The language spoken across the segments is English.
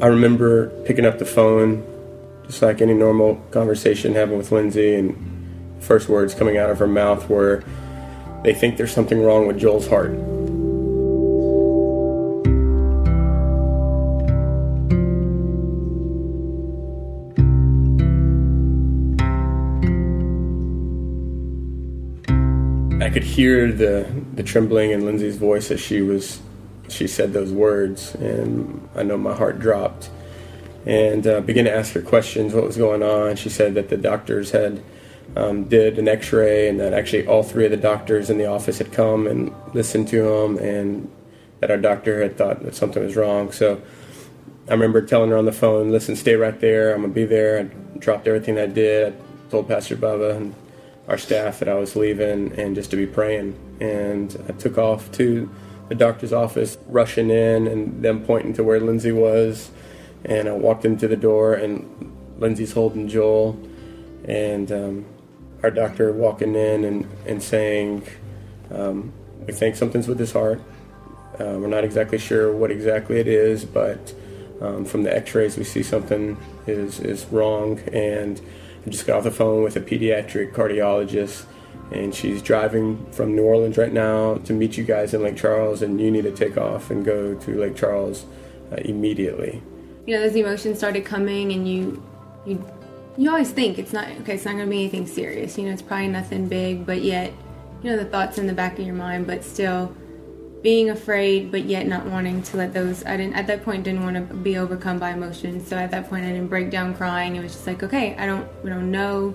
I remember picking up the phone, just like any normal conversation having with Lindsay, and first words coming out of her mouth were, "They think there's something wrong with Joel's heart." I could hear the the trembling in Lindsay's voice as she was she said those words, and I know my heart dropped. And uh, began to ask her questions, what was going on. She said that the doctors had um, did an X-ray, and that actually all three of the doctors in the office had come and listened to him, and that our doctor had thought that something was wrong. So I remember telling her on the phone, "Listen, stay right there. I'm gonna be there." I dropped everything I did. I told Pastor Bubba and our staff that I was leaving, and just to be praying. And I took off to the doctor's office, rushing in and them pointing to where Lindsay was. And I walked into the door, and Lindsay's holding Joel, and um, our doctor walking in and, and saying, um, We think something's with his heart. Uh, we're not exactly sure what exactly it is, but um, from the x rays, we see something is, is wrong. And I just got off the phone with a pediatric cardiologist and she's driving from New Orleans right now to meet you guys in Lake Charles, and you need to take off and go to Lake Charles uh, immediately. You know, those emotions started coming, and you, you, you always think it's not okay. It's not going to be anything serious. You know, it's probably nothing big, but yet, you know, the thoughts in the back of your mind, but still being afraid, but yet not wanting to let those. I didn't at that point didn't want to be overcome by emotions. So at that point, I didn't break down crying. It was just like, okay, I don't, we don't know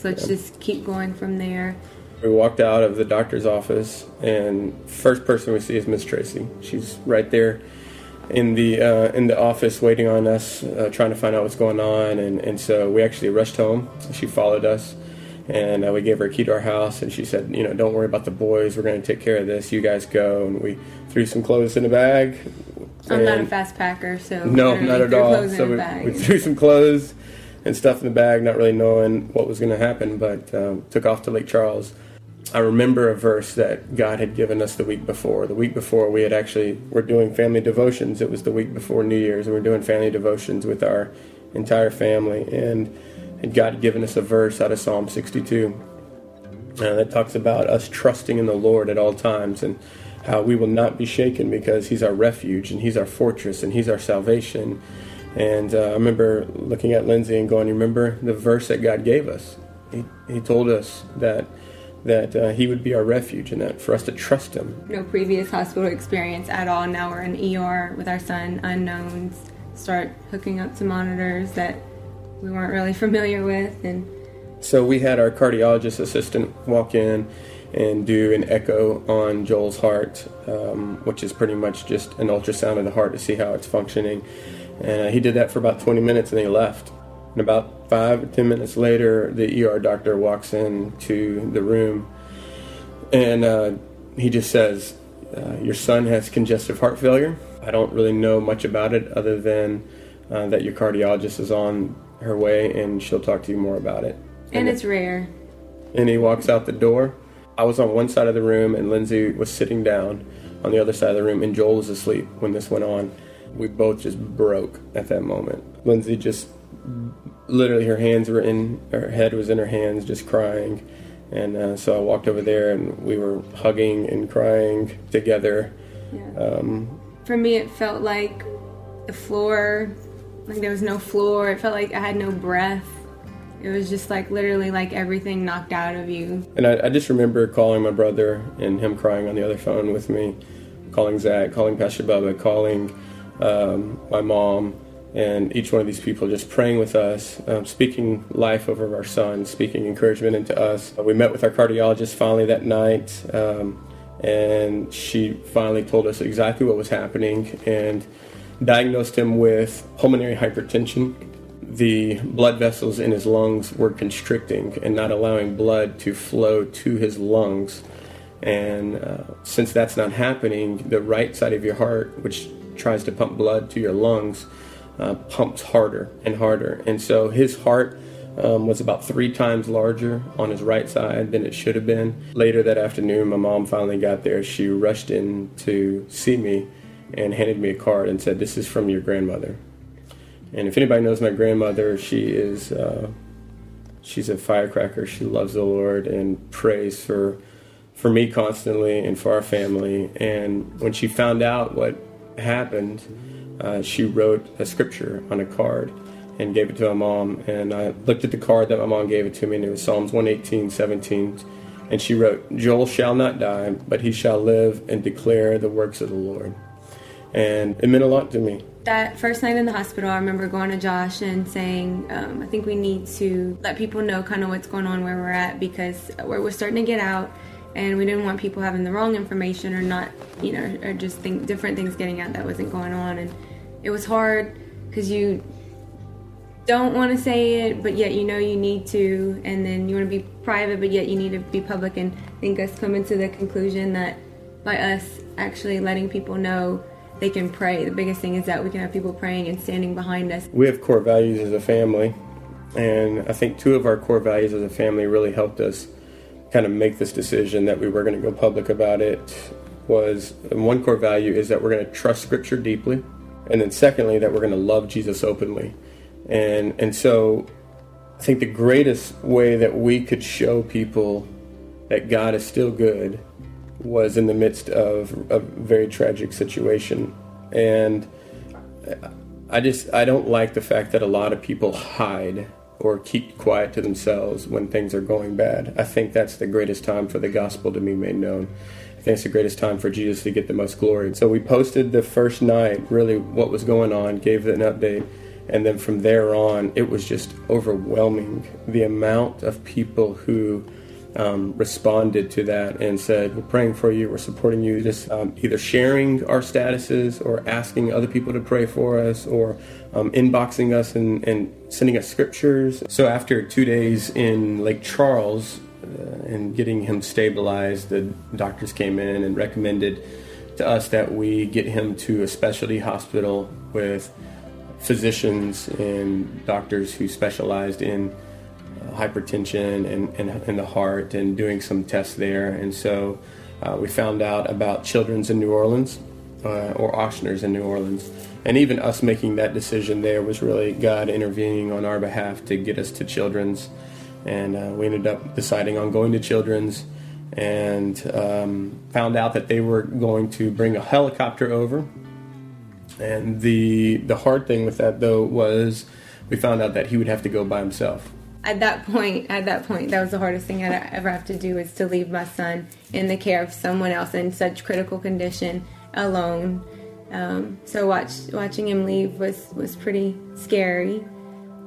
so let's yeah. just keep going from there. We walked out of the doctor's office, and first person we see is Miss Tracy. She's right there in the uh, in the office waiting on us, uh, trying to find out what's going on. And, and so we actually rushed home. She followed us, and uh, we gave her a key to our house. And she said, you know, don't worry about the boys. We're going to take care of this. You guys go. And we threw some clothes in a bag. I'm not a fast packer, so no, not at all. So we, we threw some clothes and stuff in the bag, not really knowing what was going to happen, but um, took off to Lake Charles. I remember a verse that God had given us the week before. The week before, we had actually were doing family devotions. It was the week before New Year's, we were doing family devotions with our entire family. And, and God had given us a verse out of Psalm 62 uh, that talks about us trusting in the Lord at all times and how we will not be shaken because He's our refuge and He's our fortress and He's our salvation and uh, I remember looking at Lindsay and going, "Remember the verse that God gave us? He, he told us that that uh, He would be our refuge, and that for us to trust Him." No previous hospital experience at all. Now we're in ER with our son, unknowns. Start hooking up to monitors that we weren't really familiar with, and so we had our cardiologist assistant walk in and do an echo on Joel's heart, um, which is pretty much just an ultrasound of the heart to see how it's functioning. And uh, he did that for about 20 minutes and then he left. And about five or 10 minutes later, the ER doctor walks into the room and uh, he just says, uh, Your son has congestive heart failure. I don't really know much about it other than uh, that your cardiologist is on her way and she'll talk to you more about it. And, and it's rare. And he walks out the door. I was on one side of the room and Lindsay was sitting down on the other side of the room, and Joel was asleep when this went on we both just broke at that moment. Lindsay just literally her hands were in her head was in her hands just crying. And uh, so i walked over there and we were hugging and crying together. Yeah. um, for me it felt like the floor like there was no floor. It felt like i had no breath. It was just like literally like everything knocked out of you. And i, I just remember calling my brother and him crying on the other phone with me calling zach calling pastor bubba calling um, my mom, and each one of these people just praying with us, um, speaking life over our son, speaking encouragement into us. We met with our cardiologist finally that night, um, and she finally told us exactly what was happening and diagnosed him with pulmonary hypertension. The blood vessels in his lungs were constricting and not allowing blood to flow to his lungs. And uh, since that's not happening, the right side of your heart, which tries to pump blood to your lungs uh, pumps harder and harder. And so his heart um, was about three times larger on his right side than it should have been. Later that afternoon, my mom finally got there. She rushed in to see me and handed me a card and said, This is from your grandmother. And if anybody knows my grandmother, she is uh, she's a firecracker. She loves the Lord and prays for for me constantly and for our family. And when she found out what happened, uh, she wrote a scripture on a card and gave it to my mom. And I looked at the card that my mom gave it to me, and it was Psalms 118, 17. And she wrote, Joel shall not die, but he shall live and declare the works of the Lord. And it meant a lot to me. That first night in the hospital, I remember going to Josh and saying, um, I think we need to let people know kind of what's going on where we're at because we're, we're starting to get out and we didn't want people having the wrong information or not, you know, or just think different things getting out that wasn't going on. And it was hard because you don't want to say it, but yet you know you need to, and then you want to be private, but yet you need to be public. And I think us coming to the conclusion that by us actually letting people know they can pray, the biggest thing is that we can have people praying and standing behind us. We have core values as a family, and I think two of our core values as a family really helped us kind of make this decision that we were going to go public about it. Was um, one core value is that we're going to trust Scripture deeply, and then secondly that we're going to love Jesus openly and and so I think the greatest way that we could show people that God is still good was in the midst of a very tragic situation. And I just I don't like the fact that a lot of people hide or keep quiet to themselves when things are going bad. I think that's the greatest time for the gospel to be made known. I think it's the greatest time for Jesus to get the most glory. So we posted the first night really what was going on, gave an update and then from there on, it was just overwhelming the amount of people who um, responded to that and said, We're praying for you, we're supporting you, just um, either sharing our statuses or asking other people to pray for us or um, inboxing us and, and, sending us scriptures. So after two days in Lake Charles uh, and getting him stabilized, the doctors came in and recommended to us that we get him to a specialty hospital with physicians and doctors who specialized in uh, hypertension and, and, and, the heart and doing some tests there. And so uh, we found out about Children's in New Orleans uh, or Ochsner's in New Orleans. And even us making that decision there was really God intervening on our behalf to get us to Children's. And uh, we ended up deciding on going to Children's and um, found out that they were going to bring a helicopter over and the the hard thing with that though was we found out that he would have to go by himself. At that point, at that point, that was the hardest thing I'd ever have to do is to leave my son in the care of someone else in such critical condition alone. Um, so watch, watching him leave was was pretty scary,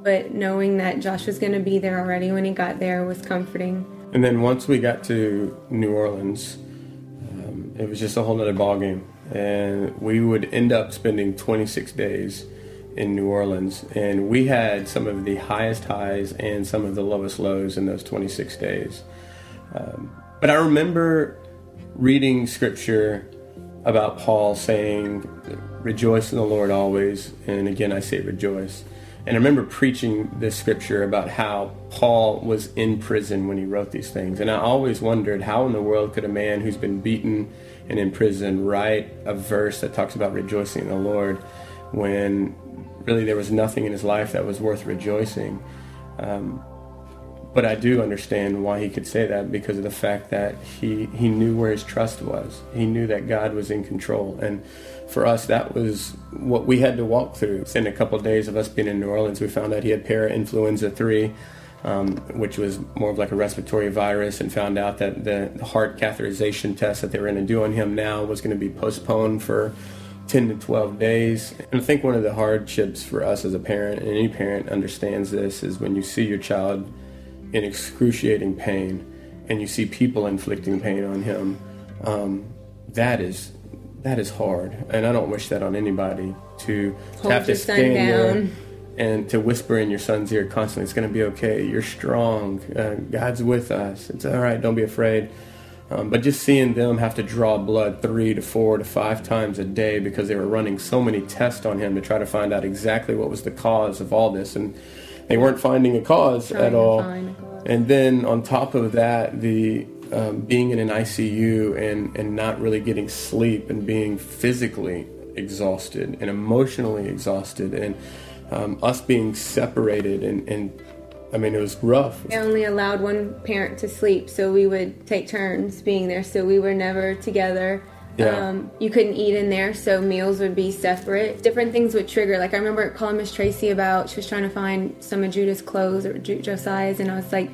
but knowing that Josh was going to be there already when he got there was comforting. And then once we got to New Orleans, um, it was just a whole other ballgame and we would end up spending 26 days in New Orleans, and we had some of the highest highs and some of the lowest lows in those 26 days. Um, but I remember reading scripture about Paul saying, Rejoice in the Lord always, and again I say rejoice. And I remember preaching this scripture about how Paul was in prison when he wrote these things. And I always wondered how in the world could a man who's been beaten and in prison write a verse that talks about rejoicing in the Lord when really there was nothing in his life that was worth rejoicing. Um, but I do understand why he could say that because of the fact that he, he knew where his trust was. He knew that God was in control. And for us, that was what we had to walk through. In a couple of days of us being in New Orleans, we found out he had para-influenza 3 um, which was more of like a respiratory virus, and found out that the heart catheterization test that they were going to do on him now was going to be postponed for 10 to 12 days. And I think one of the hardships for us as a parent, and any parent understands this, is when you see your child in excruciating pain and you see people inflicting pain on him, um, that is that is hard, and I don't wish that on anybody to, to have to stand there and to whisper in your son's ear constantly, it's going to be okay. You're strong. Uh, God's with us. It's all right. Don't be afraid. Um, but just seeing them have to draw blood three to four to five times a day because they were running so many tests on him to try to find out exactly what was the cause of all this, and they weren't finding a cause Trying at all. And then on top of that, the um, being in an ICU and and not really getting sleep and being physically exhausted and emotionally exhausted and um, us being separated and, and I mean, it was rough. I only allowed one parent to sleep, so we would take turns being there. So we were never together. Yeah. Um, you couldn't eat in there, so meals would be separate. Different things would trigger. Like I remember calling Miss Tracy about she was trying to find some of Judah's clothes or Ju- Josiah's, and I was like,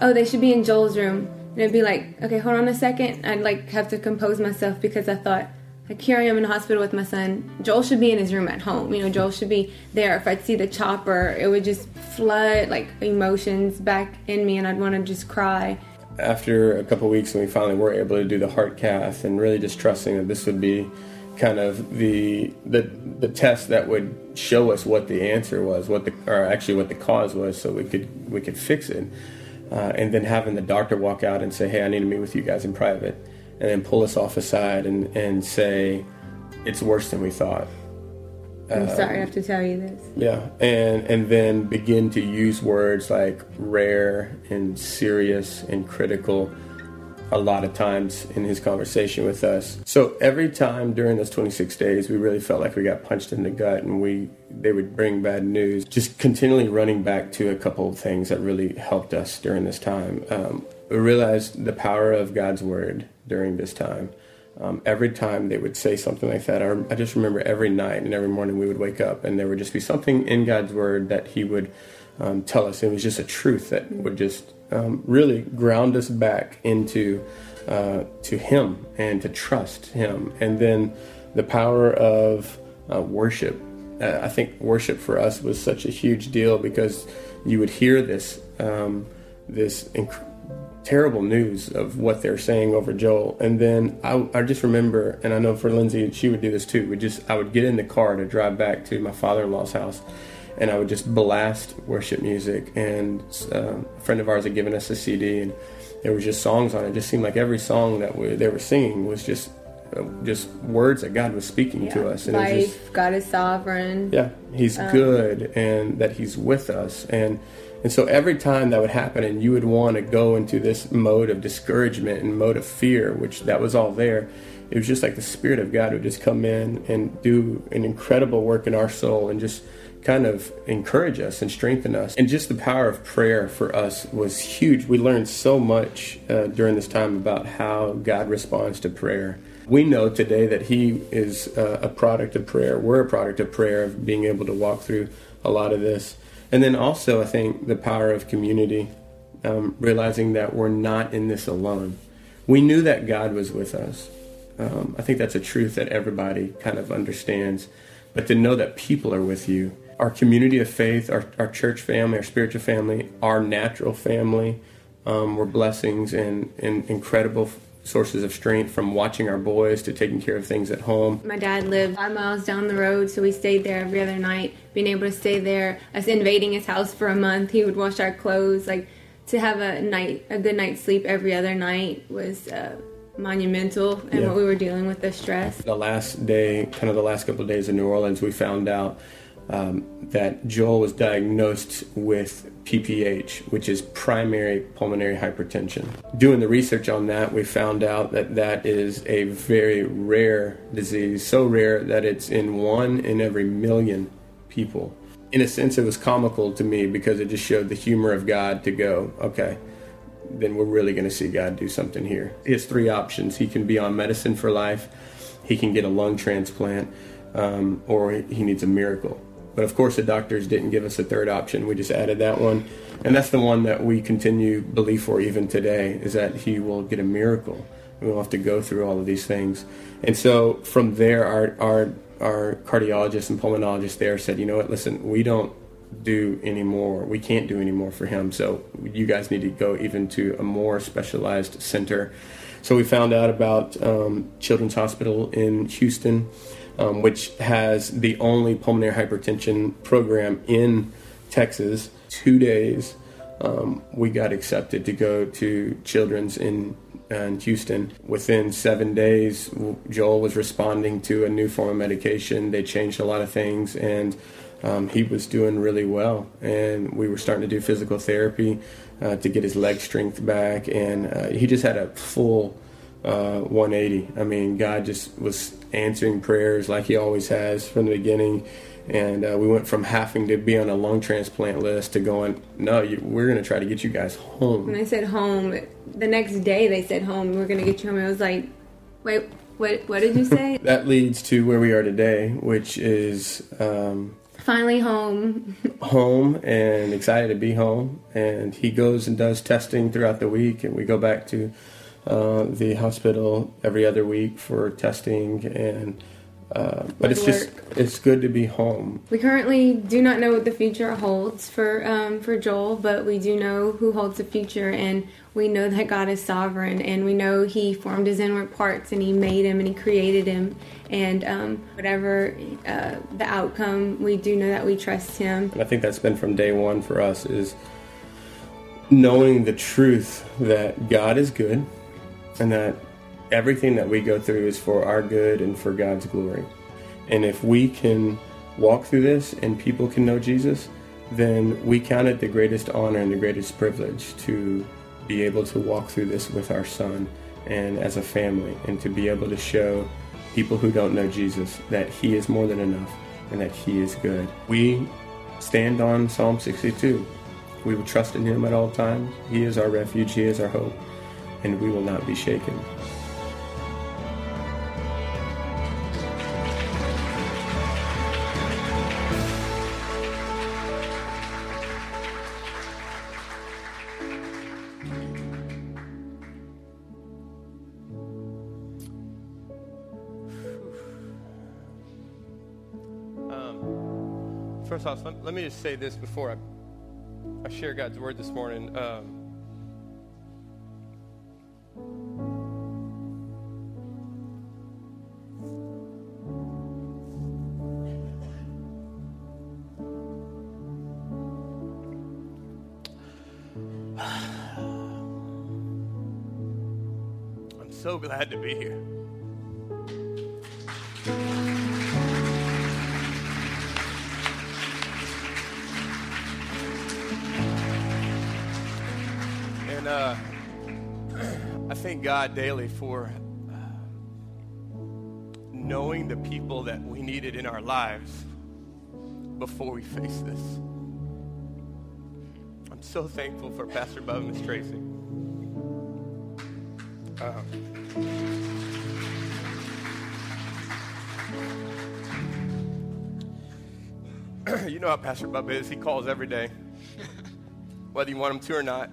"Oh, they should be in Joel's room." And it'd be like, "Okay, hold on a second. I'd like have to compose myself because I thought, like here I am in the hospital with my son. Joel should be in his room at home. You know, Joel should be there. If I'd see the chopper, it would just flood like emotions back in me, and I'd want to just cry after a couple weeks when we finally were able to do the heart cath and really just trusting that this would be kind of the the the test that would show us what the answer was, what the or actually what the cause was, so we could we could fix it. Uh, and then having the doctor walk out and say, "Hey, I need to meet with you guys in private," and then pull us off aside and and say, "It's worse than we thought." I'm sorry I have to tell you this. Yeah, and and then begin to use words like rare and serious and critical a lot of times in his conversation with us. So every time during those 26 days, we really felt like we got punched in the gut, and we they would bring bad news. Just continually running back to a couple of things that really helped us during this time. Um, we realized the power of God's word during this time. Um, every time they would say something like that, I, I just remember every night and every morning we would wake up and there would just be something in God's word that He would um, tell us. It was just a truth that would just um, really ground us back into uh, to Him and to trust Him. And then the power of uh, worship. Uh, I think worship for us was such a huge deal because you would hear this um, this terrible news of what they're saying over Joel. And then I, I just remember, and I know for Lindsay, she would do this too. We just I would get in the car to drive back to my father-in-law's house, and I would just blast worship music. And uh, a friend of ours had given us a CD, and there was just songs on it. It just seemed like every song that we, they were singing was just uh, just words that God was speaking Yeah. to us. And it was Life, just, God is sovereign. yeah, He's good, and that He's with us, and and so every time that would happen, and you would want to go into this mode of discouragement and mode of fear, which that was all there. It was just like the Spirit of God would just come in and do an incredible work in our soul, and just kind of encourage us and strengthen us. And just the power of prayer for us was huge. We learned so much uh, during this time about how God responds to prayer. We know today that He is uh, a product of prayer. We're a product of prayer, of being able to walk through a lot of this. And then also, I think the power of community, um, realizing that we're not in this alone. We knew that God was with us. Um, I think that's a truth that everybody kind of understands. But to know that people are with you, our community of faith, our, our church family, our spiritual family, our natural family, um, were blessings and, and incredible sources of strength from watching our boys to taking care of things at home. My dad lived five miles down the road, so we stayed there every other night. Being able to stay there, us invading his house for a month, he would wash our clothes. Like to have a night, a good night's sleep every other night was uh, monumental. And Yeah. what we were dealing with the stress. The last day, kind of the last couple of days in New Orleans, we found out um, that Joel was diagnosed with PPH, which is primary pulmonary hypertension. Doing the research on that, we found out that that is a very rare disease, so rare that it's in one in every million people. In a sense, it was comical to me because it just showed the humor of God to go, okay, then we're really going to see God do something here. He has three options. He can be on medicine for life, he can get a lung transplant, um, or he needs a miracle. But of course, the doctors didn't give us a third option. We just added that one. And that's the one that we continue believe for even today is that he will get a miracle. We won't have to go through all of these things. And so from there, our, our, our cardiologist and pulmonologist there said, you know what, listen, we don't do anymore. We can't do anymore for him. So you guys need to go even to a more specialized center. So we found out about um, Children's Hospital in Houston, um, which has the only pulmonary hypertension program in Texas. Two days, um, we got accepted to go to Children's in in Houston. Within seven days, Joel was responding to a new form of medication. They changed a lot of things, and um, he was doing really well. And we were starting to do physical therapy uh, to get his leg strength back, and uh, he just had a full uh, 180. I mean, God just was answering prayers like He always has from the beginning. And uh, we went from having to be on a lung transplant list to going, no, you, we're going to try to get you guys home. When they said home, the next day they said home, we're going to get you home. I was like, wait, what, what did you say? that leads to where we are today, which is um, finally home. home and excited to be home. And he goes and does testing throughout the week, and we go back to uh, the hospital every other week for testing and uh, but it's just it's good to be home. We currently do not know what the future holds for um, for Joel, but we do know who holds the future, and we know that God is sovereign, and we know He formed His inward parts, and He made him, and He created him, and um, whatever uh, the outcome, we do know that we trust Him. And I think that's been from day one for us is knowing the truth that God is good, and that everything that we go through is for our good and for God's glory. And if we can walk through this and people can know Jesus, then we count it the greatest honor and the greatest privilege to be able to walk through this with our son and as a family and to be able to show people who don't know Jesus that he is more than enough and that he is good. We stand on Psalm 62. We will trust in him at all times. He is our refuge, he is our hope, and we will not be shaken. first off, let, me just say this before I, I share God's word this morning. Um, glad to be here. And uh, I thank God daily for uh, knowing the people that we needed in our lives before we face this. I'm so thankful for Pastor Bub and Miss Tracy. How Pastor Bub is. He calls every day, whether you want him to or not.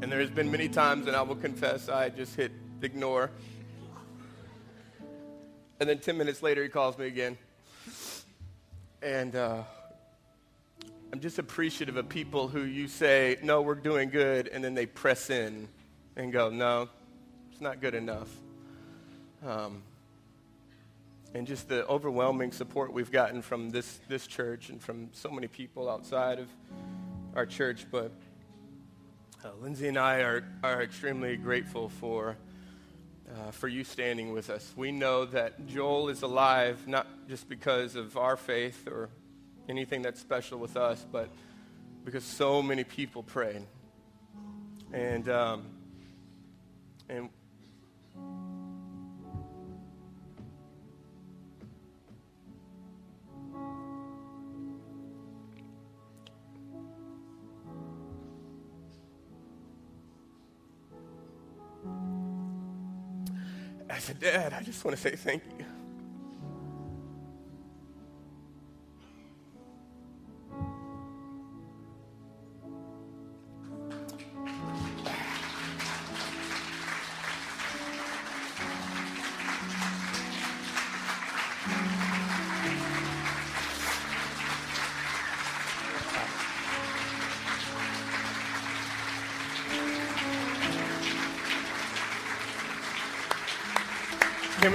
And there's been many times, and I will confess, I just hit ignore. And then 10 minutes later, he calls me again. And uh, I'm just appreciative of people who you say, no, we're doing good, and then they press in and go, no, it's not good enough. Um, and just the overwhelming support we've gotten from this, this church and from so many people outside of our church. But uh, Lindsay and I are, are extremely grateful for, uh, for you standing with us. We know that Joel is alive not just because of our faith or anything that's special with us, but because so many people prayed. And, um, and as said, dad, I just want to say thank you.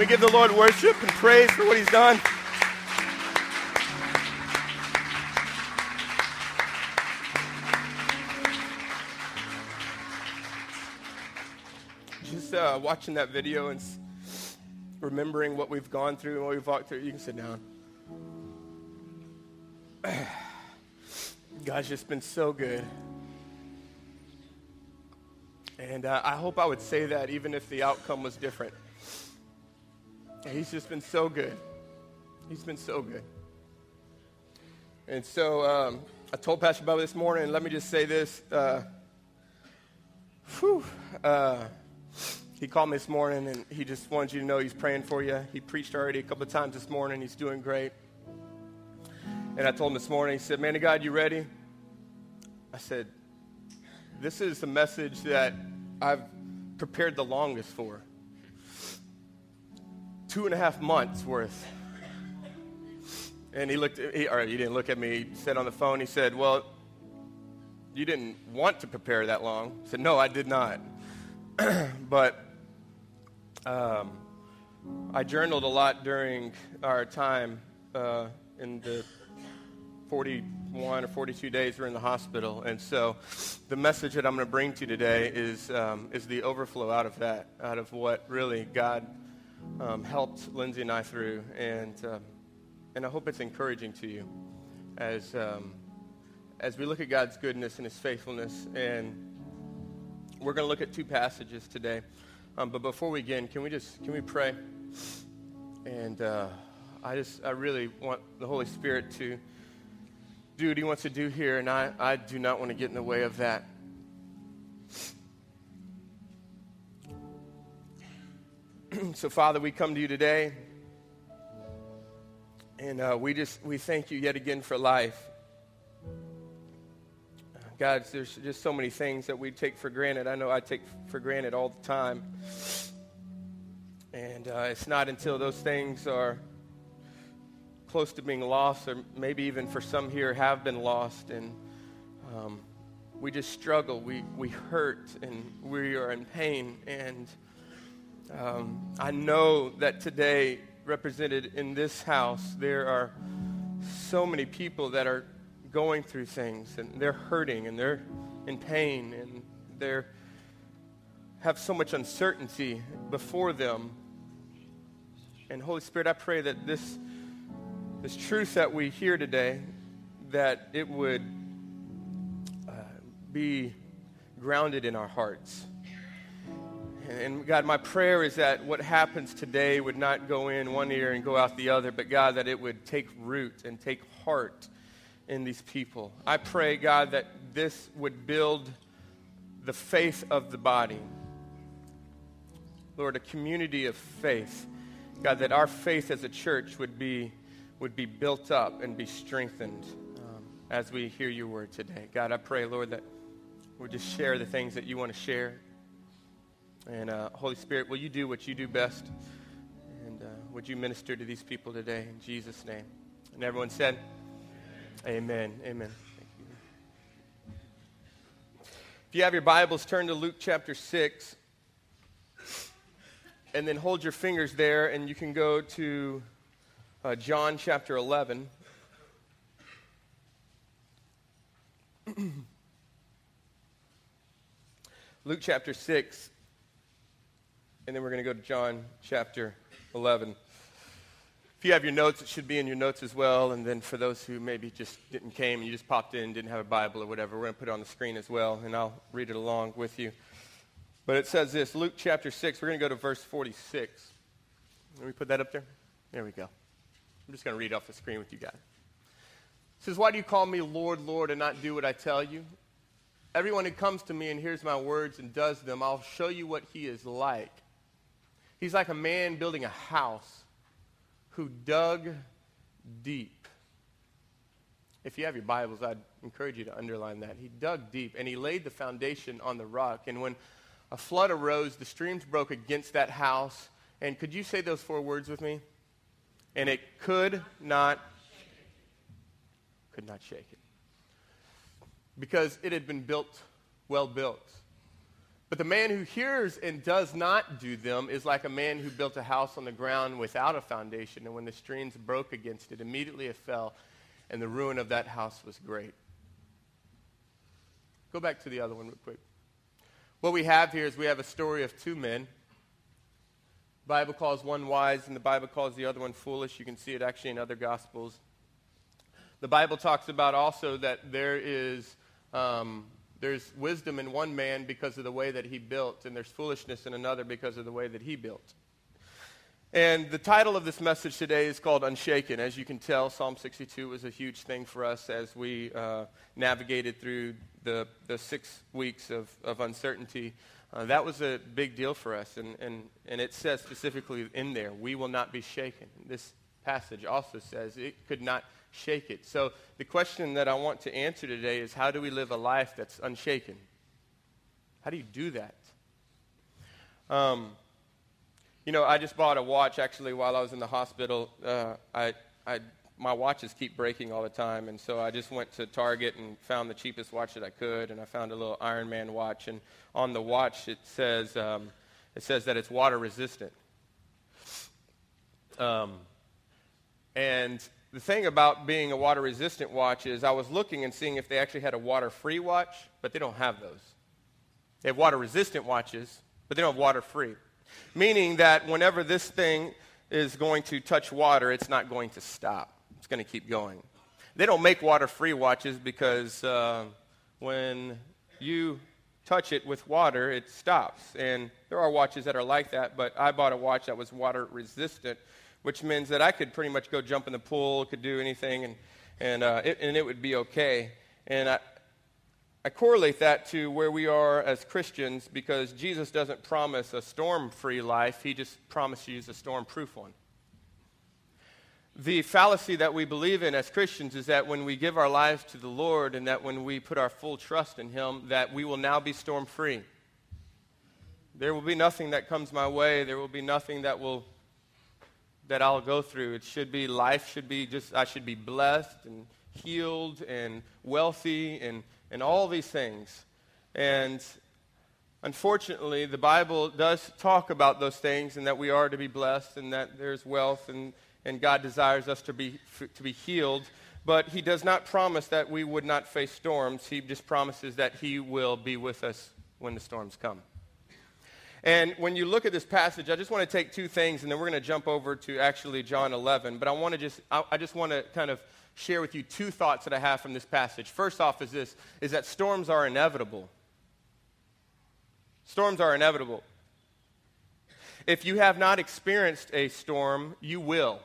Give the Lord worship and praise for what He's done? Just uh, watching that video and remembering what we've gone through and what we've walked through. You can sit down. God's just been so good. And uh, I hope I would say that even if the outcome was different. He's just been so good. He's been so good. And so um, I told Pastor Bubba this morning, let me just say this. Uh, whew, uh, he called me this morning, and he just wanted you to know he's praying for you. He preached already a couple of times this morning. He's doing great. And I told him this morning, he said, Man of God, you ready? I said, This is the message that I've prepared the longest for. Two and a half months worth. And he looked, he, or he didn't look at me. He said on the phone, he said, Well, you didn't want to prepare that long. I said, No, I did not. but um, I journaled a lot during our time uh, in the 41 or 42 days we're in the hospital. And so the message that I'm going to bring to you today is, um, is the overflow out of that, out of what really God um, helped Lindsay and I through. And, um, and I hope it's encouraging to you as, um, as we look at God's goodness and his faithfulness. And we're going to look at two passages today. Um, but before we begin, can we just can we pray? And uh, I just I really want the Holy Spirit to do what He wants to do here, and I, I do not want to get in the way of that. so, Father, we come to you today, and uh, we just we thank you yet again for life. God, there's just so many things that we take for granted. I know I take for granted all the time. And uh, it's not until those things are close to being lost, or maybe even for some here have been lost, and um, we just struggle. We, we hurt and we are in pain. And um, I know that today, represented in this house, there are so many people that are going through things and they're hurting and they're in pain and they have so much uncertainty before them. And Holy Spirit, I pray that this, this truth that we hear today, that it would uh, be grounded in our hearts. And God, my prayer is that what happens today would not go in one ear and go out the other, but God, that it would take root and take heart in these people. I pray, God, that this would build the faith of the body. Lord, a community of faith. God, that our faith as a church would be, would be built up and be strengthened um, as we hear your word today. God, I pray, Lord, that we'll just share the things that you want to share. And uh, Holy Spirit, will you do what you do best? And uh, would you minister to these people today in Jesus' name? And everyone said, Amen. Amen. Thank you. If you have your Bibles, turn to Luke chapter 6. And then hold your fingers there, and you can go to uh, John chapter 11. Luke chapter 6, and then we're going to go to John chapter 11. If you have your notes, it should be in your notes as well. And then for those who maybe just didn't came and you just popped in, didn't have a Bible or whatever, we're going to put it on the screen as well, and I'll read it along with you. But it says this Luke chapter 6, we're going to go to verse 46. Let me put that up there. There we go. I'm just going to read off the screen with you guys. It says, Why do you call me Lord, Lord, and not do what I tell you? Everyone who comes to me and hears my words and does them, I'll show you what he is like. He's like a man building a house who dug deep. If you have your Bibles, I'd encourage you to underline that. He dug deep and he laid the foundation on the rock. And when a flood arose, the streams broke against that house. And could you say those four words with me? And it could not could not shake it. Because it had been built well built. But the man who hears and does not do them is like a man who built a house on the ground without a foundation, and when the streams broke against it, immediately it fell, and the ruin of that house was great. Go back to the other one real quick. What we have here is we have a story of two men. The Bible calls one wise, and the Bible calls the other one foolish. You can see it actually in other Gospels. The Bible talks about also that there is um, There's wisdom in one man because of the way that he built, and there's foolishness in another because of the way that he built. And the title of this message today is called Unshaken. As you can tell, Psalm 62 was a huge thing for us as we uh, navigated through the, the six weeks of, of uncertainty. Uh, that was a big deal for us, and, and, and it says specifically in there, we will not be shaken. This passage also says it could not shake it. So the question that I want to answer today is how do we live a life that's unshaken? How do you do that? Um, you know, I just bought a watch actually while I was in the hospital. Uh, I, I, my watches keep breaking all the time, and so I just went to Target and found the cheapest watch that I could, and I found a little Iron Man watch. And on the watch, it says, um, it says that it's water resistant. Um, and the thing about being a water resistant watch is I was looking and seeing if they actually had a water free watch, but they don't have those. They have water resistant watches, but they don't have water free. Meaning that whenever this thing is going to touch water, it's not going to stop. It's going to keep going. They don't make water free watches because uh, when you touch it with water, it stops. And there are watches that are like that, but I bought a watch that was water resistant which means that I could pretty much go jump in the pool, could do anything, and, and, uh, it, and it would be okay. And I, I correlate that to where we are as Christians because Jesus doesn't promise a storm free life, He just promises a storm proof one. The fallacy that we believe in as Christians is that when we give our lives to the Lord and that when we put our full trust in Him, that we will now be storm free. There will be nothing that comes my way. There will be nothing that will that I'll go through. It should be life should be just I should be blessed and healed and wealthy and, and all these things. And unfortunately, the Bible does talk about those things and that we are to be blessed and that there's wealth and, and God desires us to be, to be healed. But He does not promise that we would not face storms. He just promises that He will be with us when the storms come. And when you look at this passage, I just want to take two things, and then we're going to jump over to actually John 11. But I want to just, I, I just want to kind of share with you two thoughts that I have from this passage. First off is this, is that storms are inevitable. Storms are inevitable. If you have not experienced a storm, you will.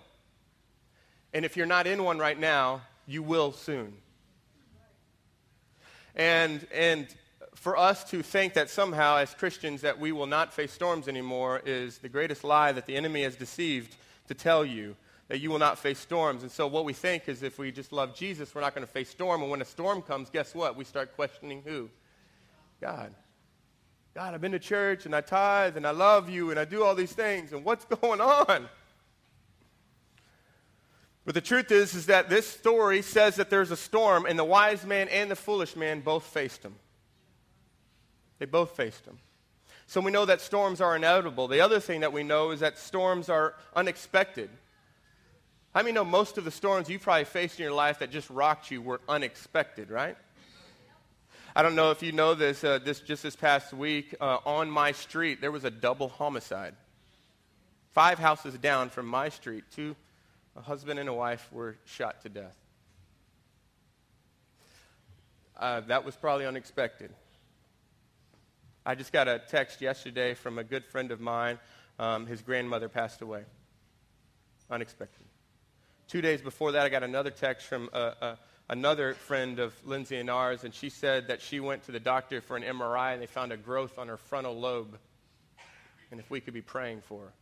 And if you're not in one right now, you will soon. And, and for us to think that somehow, as Christians, that we will not face storms anymore is the greatest lie that the enemy has deceived to tell you that you will not face storms. And so, what we think is if we just love Jesus, we're not going to face storm. And when a storm comes, guess what? We start questioning who? God. God, I've been to church and I tithe and I love you and I do all these things. And what's going on? But the truth is, is that this story says that there's a storm, and the wise man and the foolish man both faced him. They both faced them. So we know that storms are inevitable. The other thing that we know is that storms are unexpected. How many know most of the storms you probably faced in your life that just rocked you were unexpected, right? I don't know if you know this, uh, this just this past week, uh, on my street, there was a double homicide. Five houses down from my street, two, a husband and a wife, were shot to death. Uh, that was probably unexpected. I just got a text yesterday from a good friend of mine. Um, his grandmother passed away. Unexpected. Two days before that, I got another text from uh, uh, another friend of Lindsay and ours, and she said that she went to the doctor for an MRI and they found a growth on her frontal lobe. And if we could be praying for her.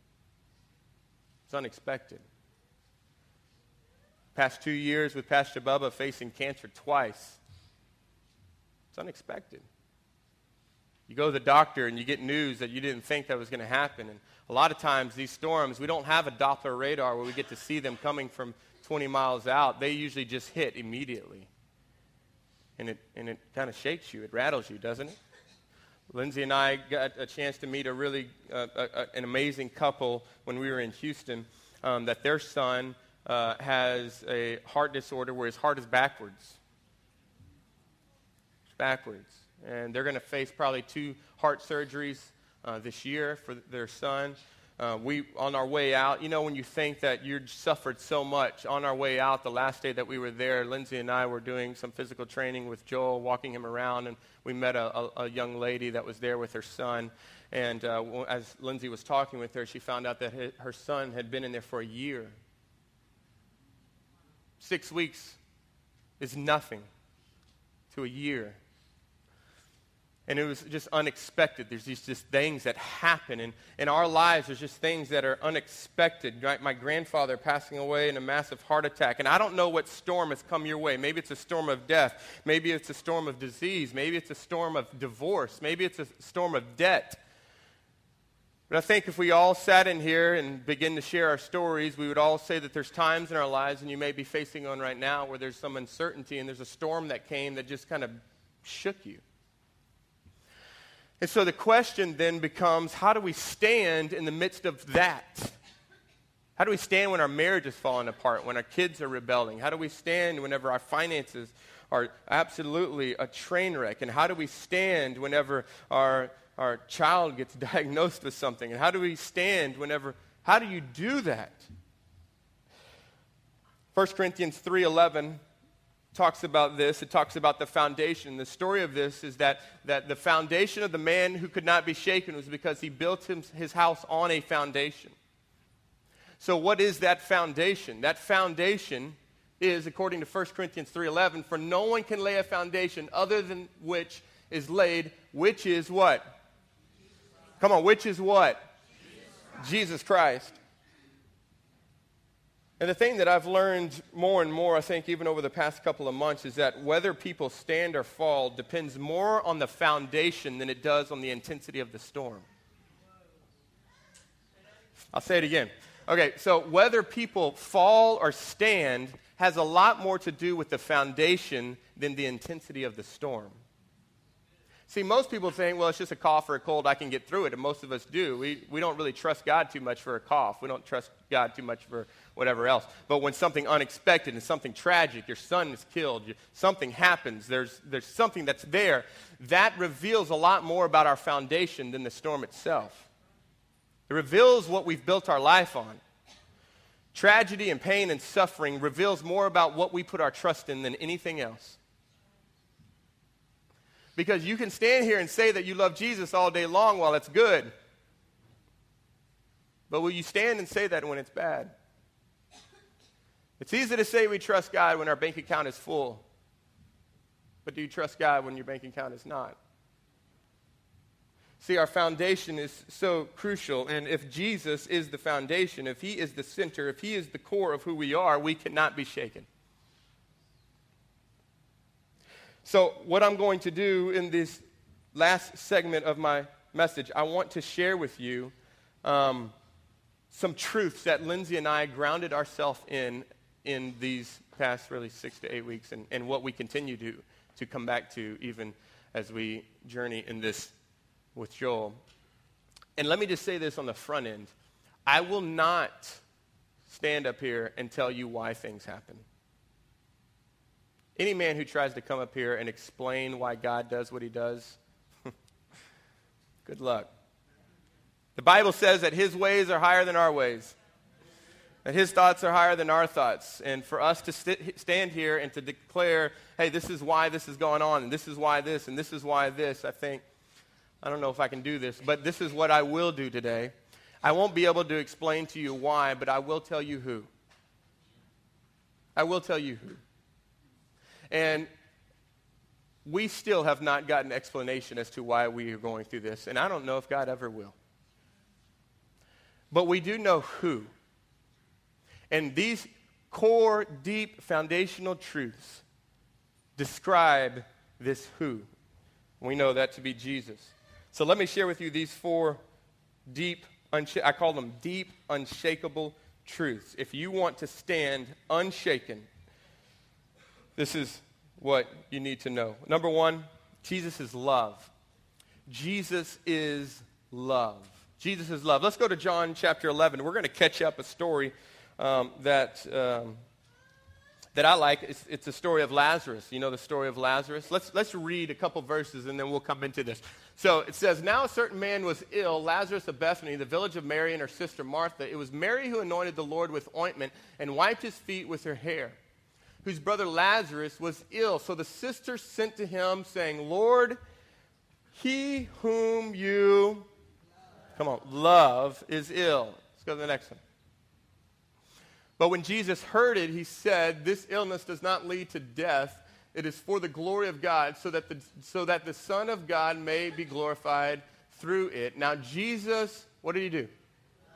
It's unexpected. Past two years with Pastor Bubba facing cancer twice. It's unexpected. You go to the doctor and you get news that you didn't think that was going to happen. And a lot of times, these storms, we don't have a Doppler radar where we get to see them coming from 20 miles out. They usually just hit immediately. And it, and it kind of shakes you, it rattles you, doesn't it? Lindsay and I got a chance to meet a really uh, a, an amazing couple when we were in Houston. Um, that their son uh, has a heart disorder where his heart is backwards. Backwards and they're going to face probably two heart surgeries uh, this year for their son. uh, we on our way out, you know, when you think that you suffered so much, on our way out, the last day that we were there, Lindsay and I were doing some physical training with Joel, walking him around, and we met a, a, a young lady that was there with her son. And uh, as Lindsay was talking with her, she found out that her son had been in there for a year. Six weeks is nothing to a year. And it was just unexpected. There's these just things that happen. And in our lives, there's just things that are unexpected. Right? My grandfather passing away in a massive heart attack. And I don't know what storm has come your way. Maybe it's a storm of death. Maybe it's a storm of disease. Maybe it's a storm of divorce. Maybe it's a storm of debt. But I think if we all sat in here and begin to share our stories, we would all say that there's times in our lives, and you may be facing one right now, where there's some uncertainty and there's a storm that came that just kind of shook you. And so the question then becomes how do we stand in the midst of that? How do we stand when our marriage is falling apart, when our kids are rebelling? How do we stand whenever our finances are absolutely a train wreck? And how do we stand whenever our our child gets diagnosed with something? And how do we stand whenever, how do you do that? 1 Corinthians 3.11 talks about this. It talks about the foundation. The story of this is that, that the foundation of the man who could not be shaken was because he built his house on a foundation. So what is that foundation? That foundation is, according to 1 Corinthians 3.11, for no one can lay a foundation other than which is laid, which is what? Come on, which is what? Jesus Christ. And the thing that I've learned more and more, I think, even over the past couple of months, is that whether people stand or fall depends more on the foundation than it does on the intensity of the storm. I'll say it again. Okay, so whether people fall or stand has a lot more to do with the foundation than the intensity of the storm. See, most people think, well, it's just a cough or a cold, I can get through it, and most of us do. We, we don't really trust God too much for a cough. We don't trust God too much for whatever else. But when something unexpected and something tragic, your son is killed, something happens, there's, there's something that's there, that reveals a lot more about our foundation than the storm itself. It reveals what we've built our life on. Tragedy and pain and suffering reveals more about what we put our trust in than anything else. Because you can stand here and say that you love Jesus all day long while it's good. But will you stand and say that when it's bad? It's easy to say we trust God when our bank account is full. But do you trust God when your bank account is not? See, our foundation is so crucial. And if Jesus is the foundation, if He is the center, if He is the core of who we are, we cannot be shaken. So, what I'm going to do in this last segment of my message, I want to share with you um, some truths that Lindsay and I grounded ourselves in in these past really six to eight weeks and, and what we continue to, to come back to even as we journey in this with Joel. And let me just say this on the front end I will not stand up here and tell you why things happen. Any man who tries to come up here and explain why God does what he does, good luck. The Bible says that his ways are higher than our ways, that his thoughts are higher than our thoughts. And for us to st- stand here and to declare, hey, this is why this is going on, and this is why this, and this is why this, I think, I don't know if I can do this, but this is what I will do today. I won't be able to explain to you why, but I will tell you who. I will tell you who. And we still have not gotten explanation as to why we are going through this, and I don't know if God ever will. But we do know who. And these core, deep, foundational truths describe this who. We know that to be Jesus. So let me share with you these four deep, unsha- I call them deep, unshakable truths. If you want to stand unshaken this is what you need to know. Number one, Jesus is love. Jesus is love. Jesus is love. Let's go to John chapter 11. We're going to catch up a story um, that, um, that I like. It's, it's story of Lazarus. You know the story of Lazarus? Let's, let's read a couple verses and then we'll come into this. So it says, Now a certain man was ill, Lazarus of Bethany, the village of Mary and her sister Martha. It was Mary who anointed the Lord with ointment and wiped his feet with her hair, whose brother Lazarus was ill. So the sisters sent to him, saying, Lord, he whom you, come on, love is ill. Let's go to the next one. But when Jesus heard it, he said, This illness does not lead to death. It is for the glory of God, so that the, so that the Son of God may be glorified through it. Now, Jesus, what did he do?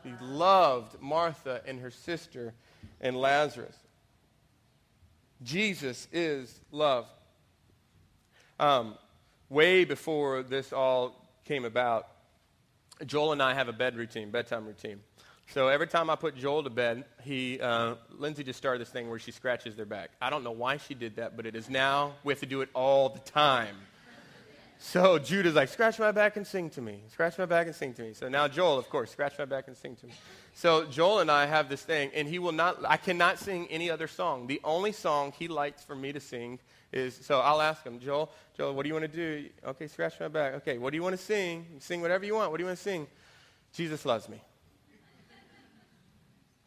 He loved Martha and her sister and Lazarus. Jesus is love. Um, way before this all came about, Joel and I have a bed routine, bedtime routine. So every time I put Joel to bed, he, uh, Lindsay just started this thing where she scratches their back. I don't know why she did that, but it is now, we have to do it all the time. So Judah's like, scratch my back and sing to me. Scratch my back and sing to me. So now Joel, of course, scratch my back and sing to me. So Joel and I have this thing, and he will not, I cannot sing any other song. The only song he likes for me to sing is, so I'll ask him, Joel, Joel, what do you want to do? Okay, scratch my back. Okay, what do you want to sing? Sing whatever you want. What do you want to sing? Jesus loves me.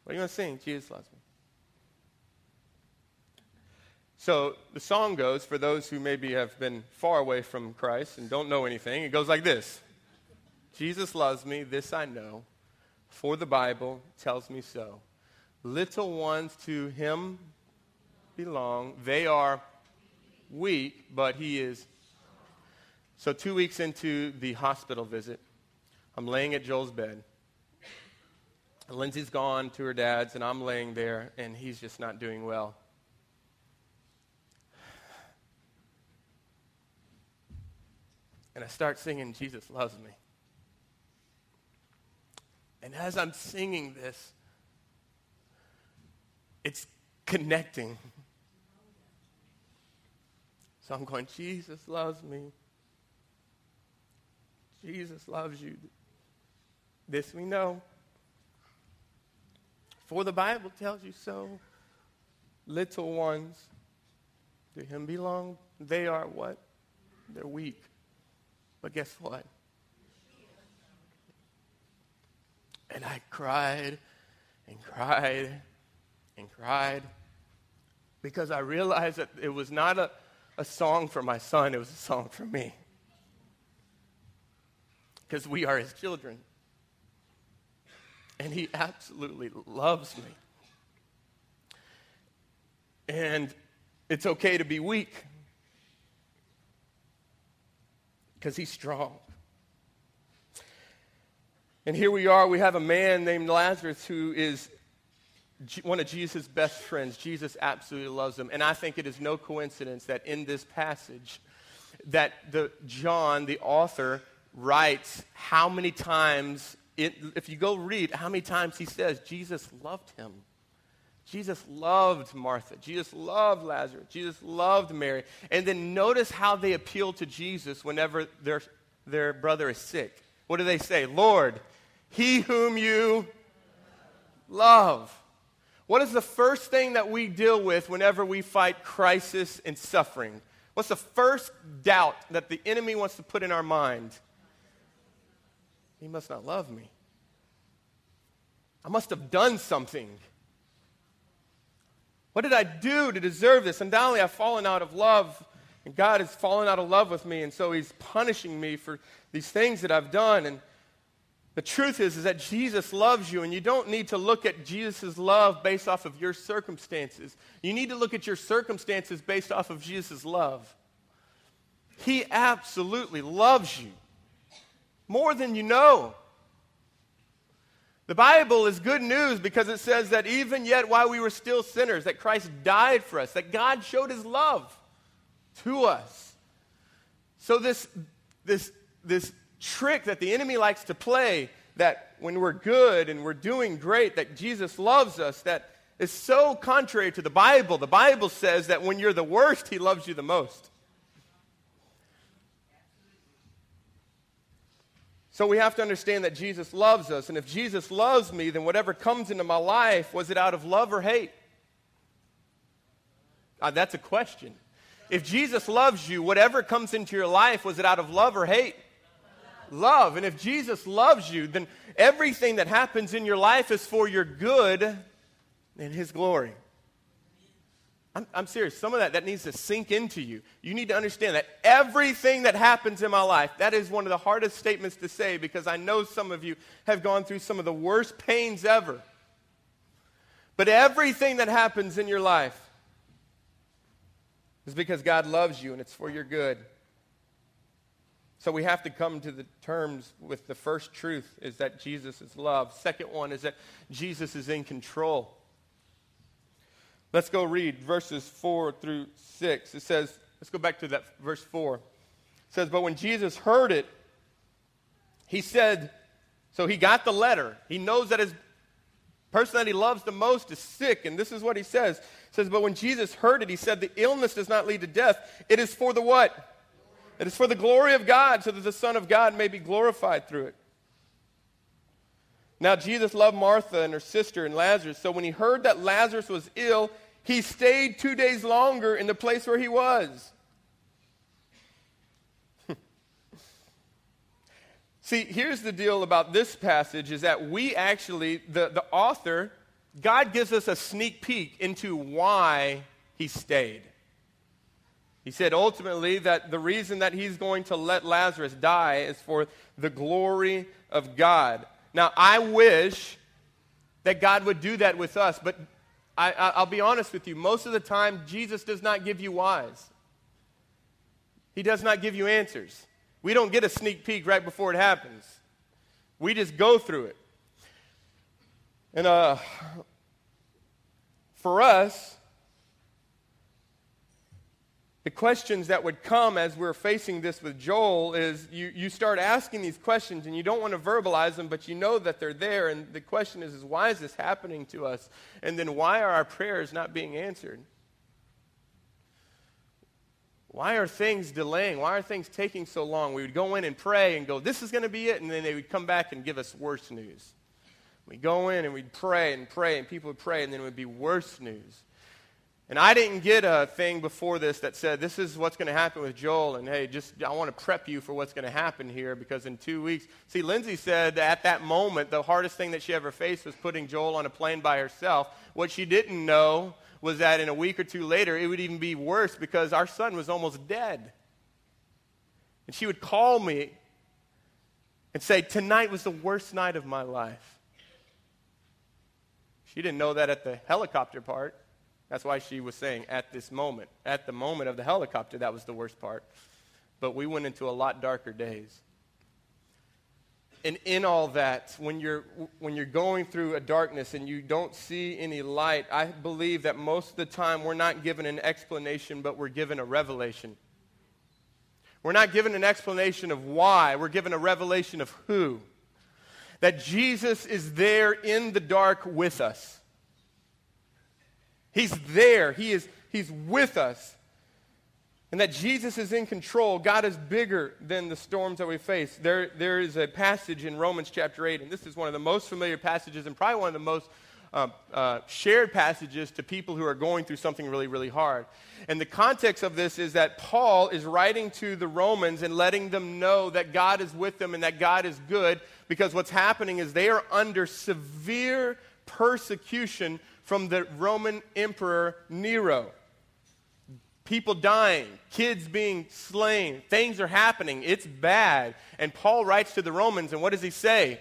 Are you going to sing? Jesus loves me. So the song goes, for those who maybe have been far away from Christ and don't know anything, it goes like this Jesus loves me, this I know, for the Bible tells me so. Little ones to him belong. They are weak, but he is. So, two weeks into the hospital visit, I'm laying at Joel's bed. Lindsay's gone to her dad's, and I'm laying there, and he's just not doing well. And I start singing, Jesus Loves Me. And as I'm singing this, it's connecting. So I'm going, Jesus loves me. Jesus loves you. This we know. For the Bible tells you so. Little ones, to him belong. They are what? They're weak. But guess what? And I cried and cried and cried because I realized that it was not a, a song for my son, it was a song for me. Because we are his children and he absolutely loves me. And it's okay to be weak because he's strong. And here we are, we have a man named Lazarus who is one of Jesus' best friends. Jesus absolutely loves him. And I think it is no coincidence that in this passage that the John, the author, writes how many times it, if you go read how many times he says Jesus loved him. Jesus loved Martha. Jesus loved Lazarus. Jesus loved Mary. And then notice how they appeal to Jesus whenever their, their brother is sick. What do they say? Lord, he whom you love. What is the first thing that we deal with whenever we fight crisis and suffering? What's the first doubt that the enemy wants to put in our mind? He must not love me. I must have done something. What did I do to deserve this? Undoubtedly, I've fallen out of love, and God has fallen out of love with me, and so He's punishing me for these things that I've done. And the truth is, is that Jesus loves you, and you don't need to look at Jesus' love based off of your circumstances. You need to look at your circumstances based off of Jesus' love. He absolutely loves you more than you know. The Bible is good news because it says that even yet while we were still sinners, that Christ died for us, that God showed his love to us. So this, this, this trick that the enemy likes to play, that when we're good and we're doing great, that Jesus loves us, that is so contrary to the Bible. The Bible says that when you're the worst, he loves you the most. So we have to understand that Jesus loves us. And if Jesus loves me, then whatever comes into my life, was it out of love or hate? Uh, that's a question. If Jesus loves you, whatever comes into your life, was it out of love or hate? love. And if Jesus loves you, then everything that happens in your life is for your good and His glory. I'm, I'm, serious. Some of that, that needs to sink into you. You need to understand that everything that happens in my life, that is one of the hardest statements to say because I know some of you have gone through some of the worst pains ever. But everything that happens in your life is because God loves you and it's for your good. So we have to come to the terms with the first truth is that Jesus is love. Second one is that Jesus is in control. Let's go read verses 4 through 6. It says, let's go back to that verse 4. It says, But when Jesus heard it, he said, so he got the letter. He knows that his person that he loves the most is sick, and this is what he says. He says, But when Jesus heard it, he said, The illness does not lead to death. It is for the what? It is for the glory of God, so that the Son of God may be glorified through it. Now, Jesus loved Martha and her sister and Lazarus, so when he heard that Lazarus was ill, he stayed two days longer in the place where he was. See, here's the deal about this passage is that we actually, the, the author, God gives us a sneak peek into why he stayed. He said ultimately that the reason that he's going to let Lazarus die is for the glory of God. Now, I wish that God would do that with us, but I, will be honest with you. Most of the time, Jesus does not give you whys, He does not give you answers. We don't get a sneak peek right before it happens, we just go through it. And uh, for us, the questions that would come as we're facing this with Joel is you, you start asking these questions and you don't want to verbalize them, but you know that they're there. And the question is, is why is this happening to us? And then why are our prayers not being answered? Why are things delaying? Why are things taking so long? We would go in and pray and go, this is going to be it. And then they would come back and give us worse news. We'd go in and we'd pray and pray, and people would pray, and then it would be worse news. And I didn't get a thing before this that said, this is what's going to happen with Joel. And hey, just, I want to prep you for what's going to happen here because in two weeks. See, Lindsay said at that moment, the hardest thing that she ever faced was putting Joel on a plane by herself. What she didn't know was that in a week or two later, it would even be worse because our son was almost dead. And she would call me and say, Tonight was the worst night of my life. She didn't know that at the helicopter part. That's why she was saying at this moment. At the moment of the helicopter, that was the worst part. But we went into a lot darker days. And in all that, when you're, when you're going through a darkness and you don't see any light, I believe that most of the time we're not given an explanation, but we're given a revelation. We're not given an explanation of why, we're given a revelation of who. That Jesus is there in the dark with us. He's there. He is, he's with us. And that Jesus is in control. God is bigger than the storms that we face. There, there is a passage in Romans chapter 8, and this is one of the most familiar passages and probably one of the most uh, uh, shared passages to people who are going through something really, really hard. And the context of this is that Paul is writing to the Romans and letting them know that God is with them and that God is good because what's happening is they are under severe persecution from the Roman Emperor Nero. People dying, kids being slain, things are happening. It's bad. And Paul writes to the Romans, and what does he say?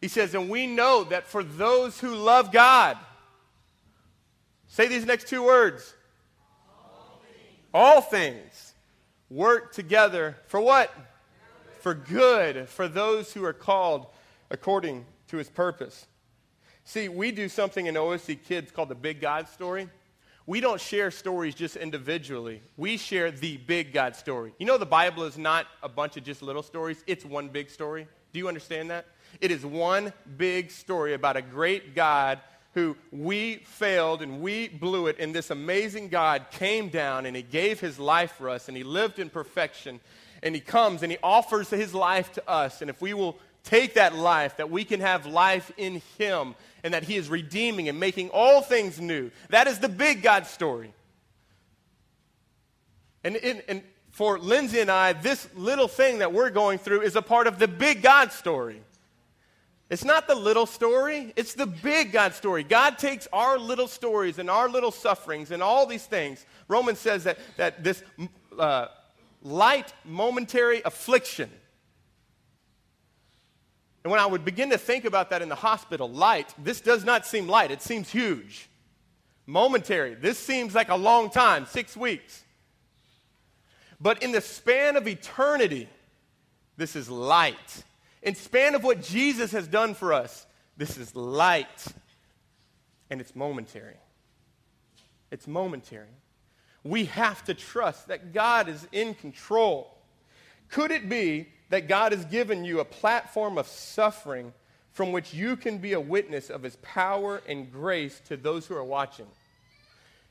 He says, And we know that for those who love God, say these next two words all things, all things work together for what? For good, for those who are called according to his purpose. See, we do something in OSC Kids called the Big God Story. We don't share stories just individually. We share the big God story. You know, the Bible is not a bunch of just little stories, it's one big story. Do you understand that? It is one big story about a great God who we failed and we blew it, and this amazing God came down and he gave his life for us, and he lived in perfection. And he comes and he offers his life to us. And if we will take that life, that we can have life in him and that He is redeeming and making all things new. That is the big God story. And, and, and for Lindsay and I, this little thing that we're going through is a part of the big God story. It's not the little story, it's the big God story. God takes our little stories and our little sufferings and all these things. Romans says that, that this uh, light, momentary affliction. And when I would begin to think about that in the hospital, light, this does not seem light, it seems huge. Momentary, this seems like a long time, six weeks. But in the span of eternity, this is light. In span of what Jesus has done for us, this is light. And it's momentary. It's momentary. We have to trust that God is in control. Could it be that God has given you a platform of suffering from which you can be a witness of his power and grace to those who are watching?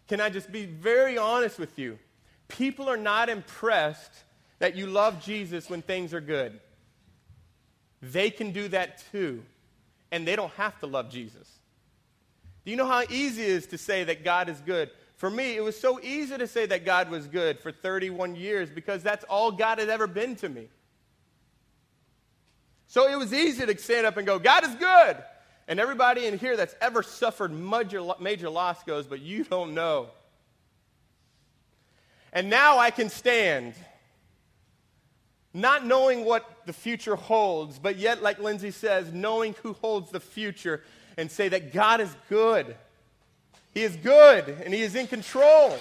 Can I just be very honest with you? People are not impressed that you love Jesus when things are good. They can do that too, and they don't have to love Jesus. Do you know how easy it is to say that God is good? For me, it was so easy to say that God was good for 31 years because that's all God had ever been to me. So it was easy to stand up and go, God is good. And everybody in here that's ever suffered major, major loss goes, but you don't know. And now I can stand, not knowing what the future holds, but yet, like Lindsay says, knowing who holds the future and say that God is good. He is good and He is in control.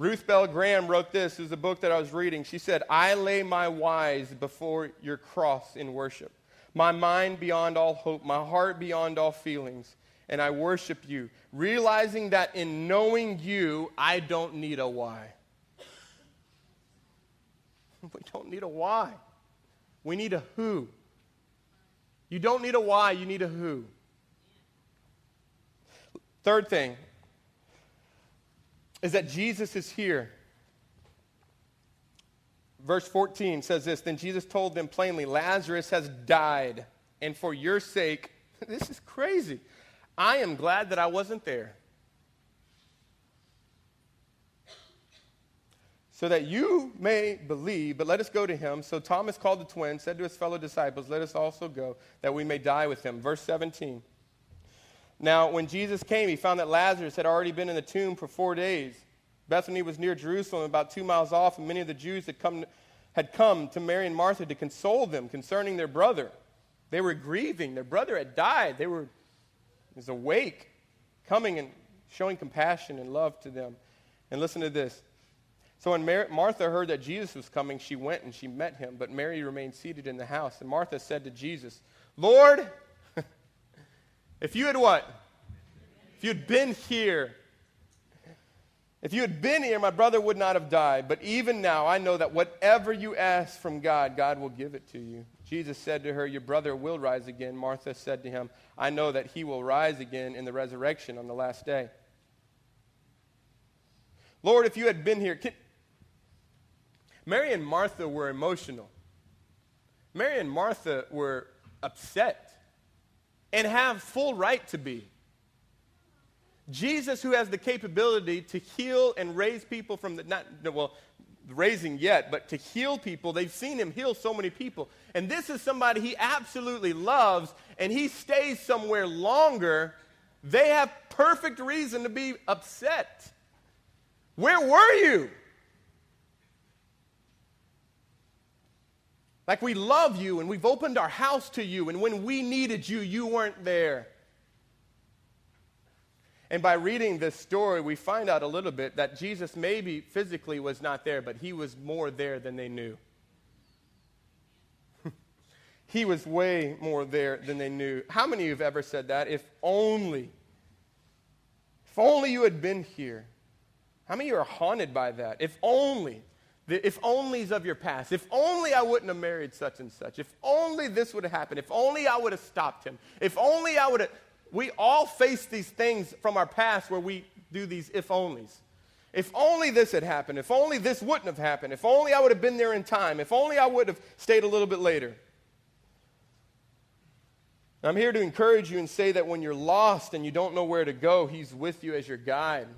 Ruth Bell Graham wrote this. It was a book that I was reading. She said, I lay my whys before your cross in worship, my mind beyond all hope, my heart beyond all feelings and I worship you, realizing that in knowing you, I don't need a why. We don't need a why. We need a who. You don't need a why, you need a who. Third thing is that Jesus is here. Verse 14 says this Then Jesus told them plainly, Lazarus has died, and for your sake, this is crazy. I am glad that I wasn't there. So that you may believe, but let us go to him. So Thomas called the twin, said to his fellow disciples, Let us also go, that we may die with him. Verse 17. Now, when Jesus came, he found that Lazarus had already been in the tomb for four days. Bethany was near Jerusalem, about two miles off, and many of the Jews had come, had come to Mary and Martha to console them concerning their brother. They were grieving. Their brother had died. They were was awake, coming and showing compassion and love to them. And listen to this. So when Mar- Martha heard that Jesus was coming, she went and she met him, but Mary remained seated in the house. And Martha said to Jesus, Lord, if you had what? If you had been here, if you had been here, my brother would not have died. But even now, I know that whatever you ask from God, God will give it to you. Jesus said to her, Your brother will rise again. Martha said to him, I know that he will rise again in the resurrection on the last day. Lord, if you had been here. Can... Mary and Martha were emotional. Mary and Martha were upset and have full right to be. Jesus, who has the capability to heal and raise people from the, not, well, raising yet, but to heal people. They've seen him heal so many people. And this is somebody he absolutely loves, and he stays somewhere longer. They have perfect reason to be upset. Where were you? Like we love you and we've opened our house to you, and when we needed you, you weren't there. And by reading this story, we find out a little bit that Jesus maybe physically was not there, but he was more there than they knew. he was way more there than they knew. How many of you have ever said that? If only, if only you had been here. How many of you are haunted by that? If only, the if onlys of your past. If only I wouldn't have married such and such. If only this would have happened. If only I would have stopped him. If only I would have we all face these things from our past where we do these if onlys. If only this had happened. If only this wouldn't have happened. If only I would have been there in time. If only I would have stayed a little bit later. I'm here to encourage you and say that when you're lost and you don't know where to go, He's with you as your guide.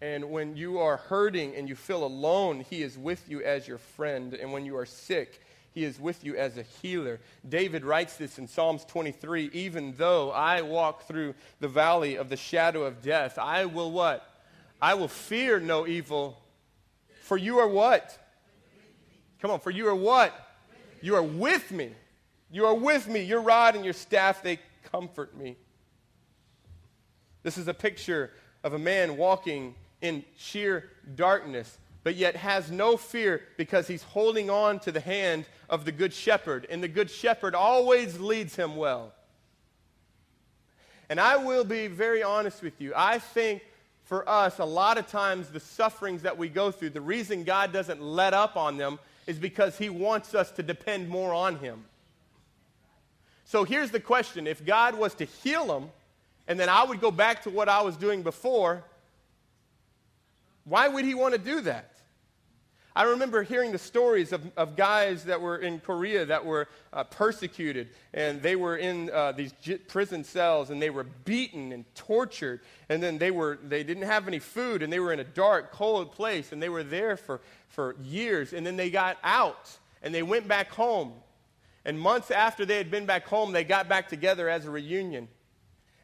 And when you are hurting and you feel alone, He is with you as your friend. And when you are sick, He is with you as a healer. David writes this in Psalms 23 Even though I walk through the valley of the shadow of death, I will what? I will fear no evil. For you are what? Come on, for you are what? You are with me. You are with me. Your rod and your staff, they comfort me. This is a picture of a man walking in sheer darkness, but yet has no fear because he's holding on to the hand of the Good Shepherd, and the Good Shepherd always leads him well. And I will be very honest with you. I think for us, a lot of times the sufferings that we go through, the reason God doesn't let up on them is because He wants us to depend more on Him. So here's the question if God was to heal them, and then I would go back to what I was doing before, why would He want to do that? I remember hearing the stories of, of guys that were in Korea that were uh, persecuted, and they were in uh, these prison cells, and they were beaten and tortured, and then they, were, they didn't have any food, and they were in a dark, cold place, and they were there for, for years, and then they got out, and they went back home. And months after they had been back home, they got back together as a reunion.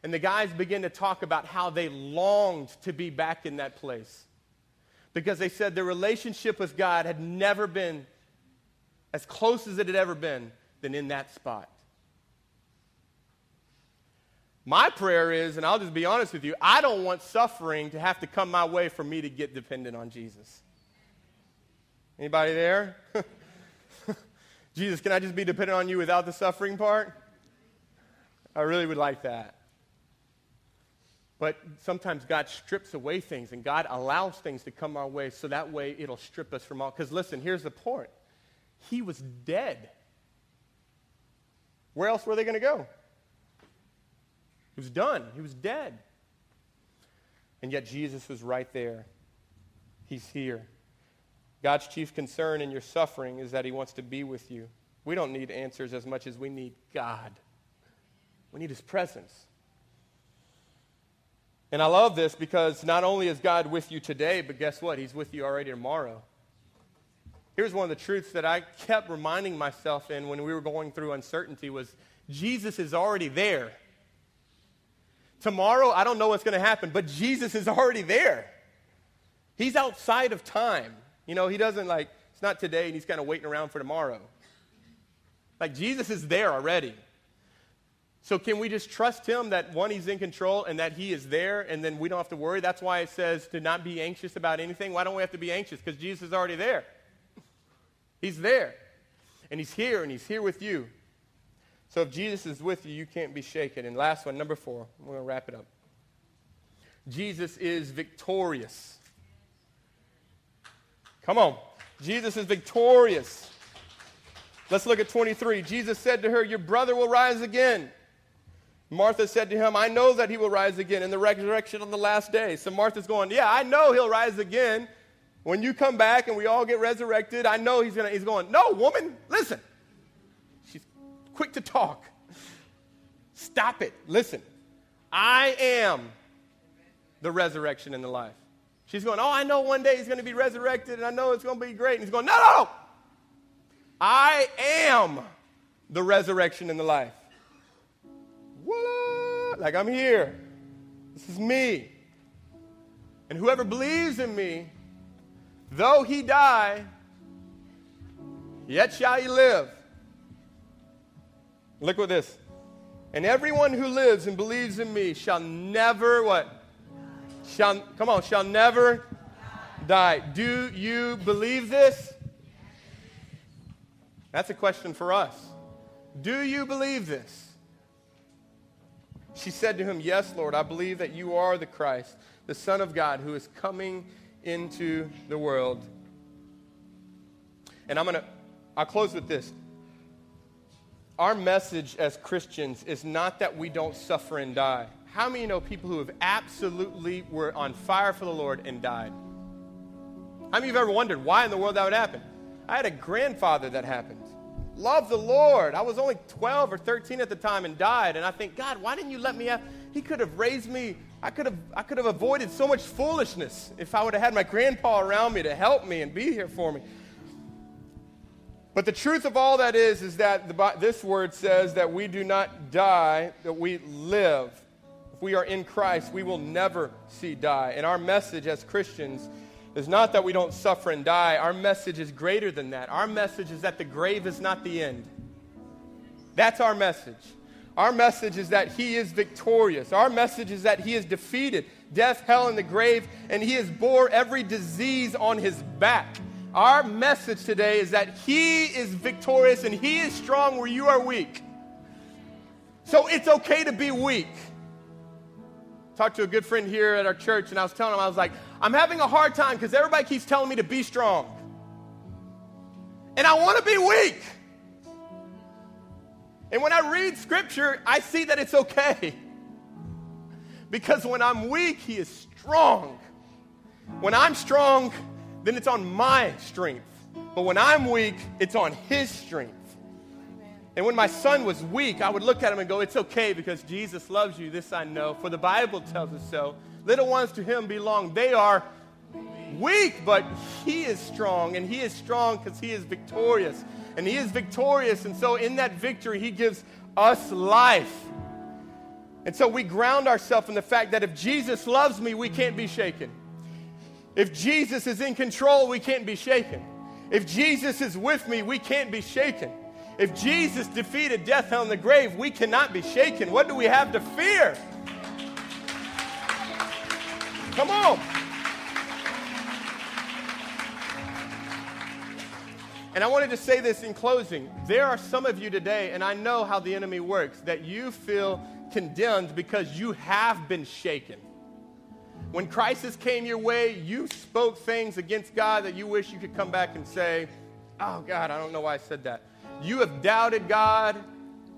And the guys began to talk about how they longed to be back in that place because they said their relationship with God had never been as close as it had ever been than in that spot. My prayer is, and I'll just be honest with you, I don't want suffering to have to come my way for me to get dependent on Jesus. Anybody there? Jesus, can I just be dependent on you without the suffering part? I really would like that. But sometimes God strips away things and God allows things to come our way so that way it'll strip us from all. Because listen, here's the point He was dead. Where else were they going to go? He was done, he was dead. And yet Jesus was right there. He's here. God's chief concern in your suffering is that He wants to be with you. We don't need answers as much as we need God, we need His presence. And I love this because not only is God with you today, but guess what? He's with you already tomorrow. Here's one of the truths that I kept reminding myself in when we were going through uncertainty was Jesus is already there. Tomorrow, I don't know what's going to happen, but Jesus is already there. He's outside of time. You know, he doesn't like, it's not today and he's kind of waiting around for tomorrow. Like, Jesus is there already. So can we just trust him that one, he's in control and that he is there and then we don't have to worry? That's why it says to not be anxious about anything. Why don't we have to be anxious? Because Jesus is already there. He's there. And he's here and he's here with you. So if Jesus is with you, you can't be shaken. And last one, number four, we're going to wrap it up. Jesus is victorious. Come on. Jesus is victorious. Let's look at 23. Jesus said to her, Your brother will rise again. Martha said to him, I know that he will rise again in the resurrection on the last day. So Martha's going, Yeah, I know he'll rise again. When you come back and we all get resurrected, I know he's, gonna, he's going, No, woman, listen. She's quick to talk. Stop it. Listen. I am the resurrection and the life. She's going, Oh, I know one day he's going to be resurrected and I know it's going to be great. And he's going, No, no, no. I am the resurrection and the life. What? Like I'm here. This is me. And whoever believes in me, though he die, yet shall he live. Look at this. And everyone who lives and believes in me shall never what? Shall come on, shall never die. Do you believe this? That's a question for us. Do you believe this? She said to him, Yes, Lord, I believe that you are the Christ, the Son of God, who is coming into the world. And I'm going to, I'll close with this. Our message as Christians is not that we don't suffer and die. How many know people who have absolutely were on fire for the Lord and died? How many of you have ever wondered why in the world that would happen? I had a grandfather that happened. Love the Lord. I was only 12 or 13 at the time and died. And I think, God, why didn't you let me have? He could have raised me. I could have, I could have avoided so much foolishness if I would have had my grandpa around me to help me and be here for me. But the truth of all that is, is that the, this word says that we do not die, that we live. If we are in Christ, we will never see die. And our message as Christians is not that we don't suffer and die. Our message is greater than that. Our message is that the grave is not the end. That's our message. Our message is that He is victorious. Our message is that He has defeated death, hell, and the grave, and He has bore every disease on His back. Our message today is that He is victorious and He is strong where you are weak. So it's okay to be weak. Talked to a good friend here at our church, and I was telling him, I was like, I'm having a hard time because everybody keeps telling me to be strong. And I want to be weak. And when I read scripture, I see that it's okay. Because when I'm weak, he is strong. When I'm strong, then it's on my strength. But when I'm weak, it's on his strength. And when my son was weak, I would look at him and go, It's okay because Jesus loves you. This I know, for the Bible tells us so. Little ones to him belong. They are weak, but he is strong, and he is strong because he is victorious. And he is victorious, and so in that victory, he gives us life. And so we ground ourselves in the fact that if Jesus loves me, we can't be shaken. If Jesus is in control, we can't be shaken. If Jesus is with me, we can't be shaken. If Jesus defeated death, hell, and the grave, we cannot be shaken. What do we have to fear? Come on. And I wanted to say this in closing. There are some of you today, and I know how the enemy works, that you feel condemned because you have been shaken. When crisis came your way, you spoke things against God that you wish you could come back and say, Oh, God, I don't know why I said that. You have doubted God.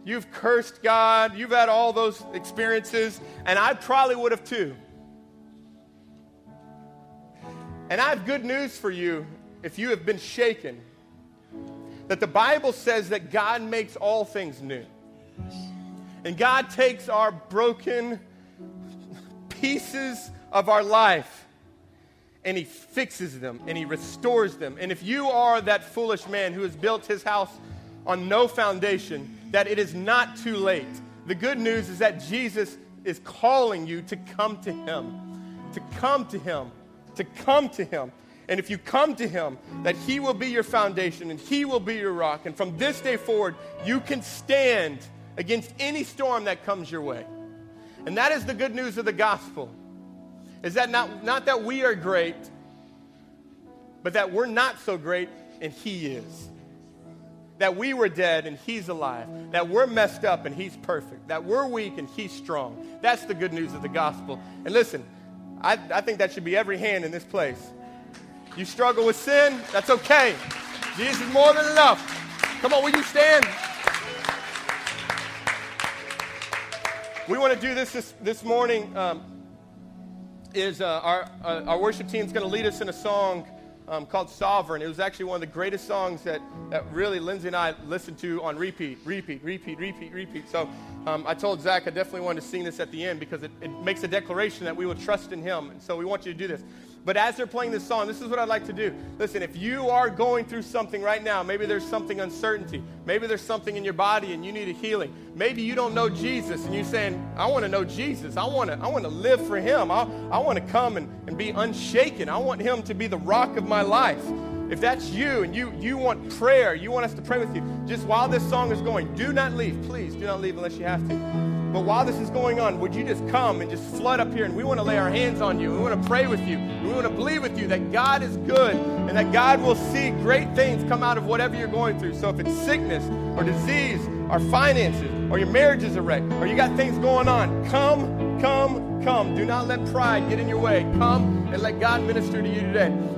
You've cursed God. You've had all those experiences, and I probably would have too. And I have good news for you if you have been shaken that the Bible says that God makes all things new. And God takes our broken pieces of our life and He fixes them and He restores them. And if you are that foolish man who has built his house on no foundation, that it is not too late. The good news is that Jesus is calling you to come to Him, to come to Him, to come to Him. And if you come to Him, that He will be your foundation and He will be your rock. And from this day forward, you can stand against any storm that comes your way. And that is the good news of the gospel. Is that not, not that we are great, but that we're not so great and He is that we were dead and he's alive, that we're messed up and he's perfect, that we're weak and he's strong. That's the good news of the gospel. And listen, I, I think that should be every hand in this place. You struggle with sin, that's okay. Jesus is more than enough. Come on, will you stand? We want to do this this, this morning. Um, is uh, our, uh, our worship team is going to lead us in a song um, called Sovereign. It was actually one of the greatest songs that, that really Lindsay and I listened to on repeat, repeat, repeat, repeat, repeat. So um, I told Zach I definitely wanted to sing this at the end because it, it makes a declaration that we will trust in him. And so we want you to do this. But as they're playing this song, this is what I'd like to do. Listen, if you are going through something right now, maybe there's something uncertainty, maybe there's something in your body and you need a healing. Maybe you don't know Jesus and you're saying, I want to know Jesus. I want to, I want to live for him. I, I want to come and, and be unshaken. I want him to be the rock of my life. If that's you and you, you want prayer, you want us to pray with you, just while this song is going, do not leave. Please do not leave unless you have to. But while this is going on, would you just come and just flood up here? And we want to lay our hands on you. We want to pray with you. We want to believe with you that God is good and that God will see great things come out of whatever you're going through. So if it's sickness or disease or finances or your marriage is a wreck or you got things going on, come, come, come. Do not let pride get in your way. Come and let God minister to you today.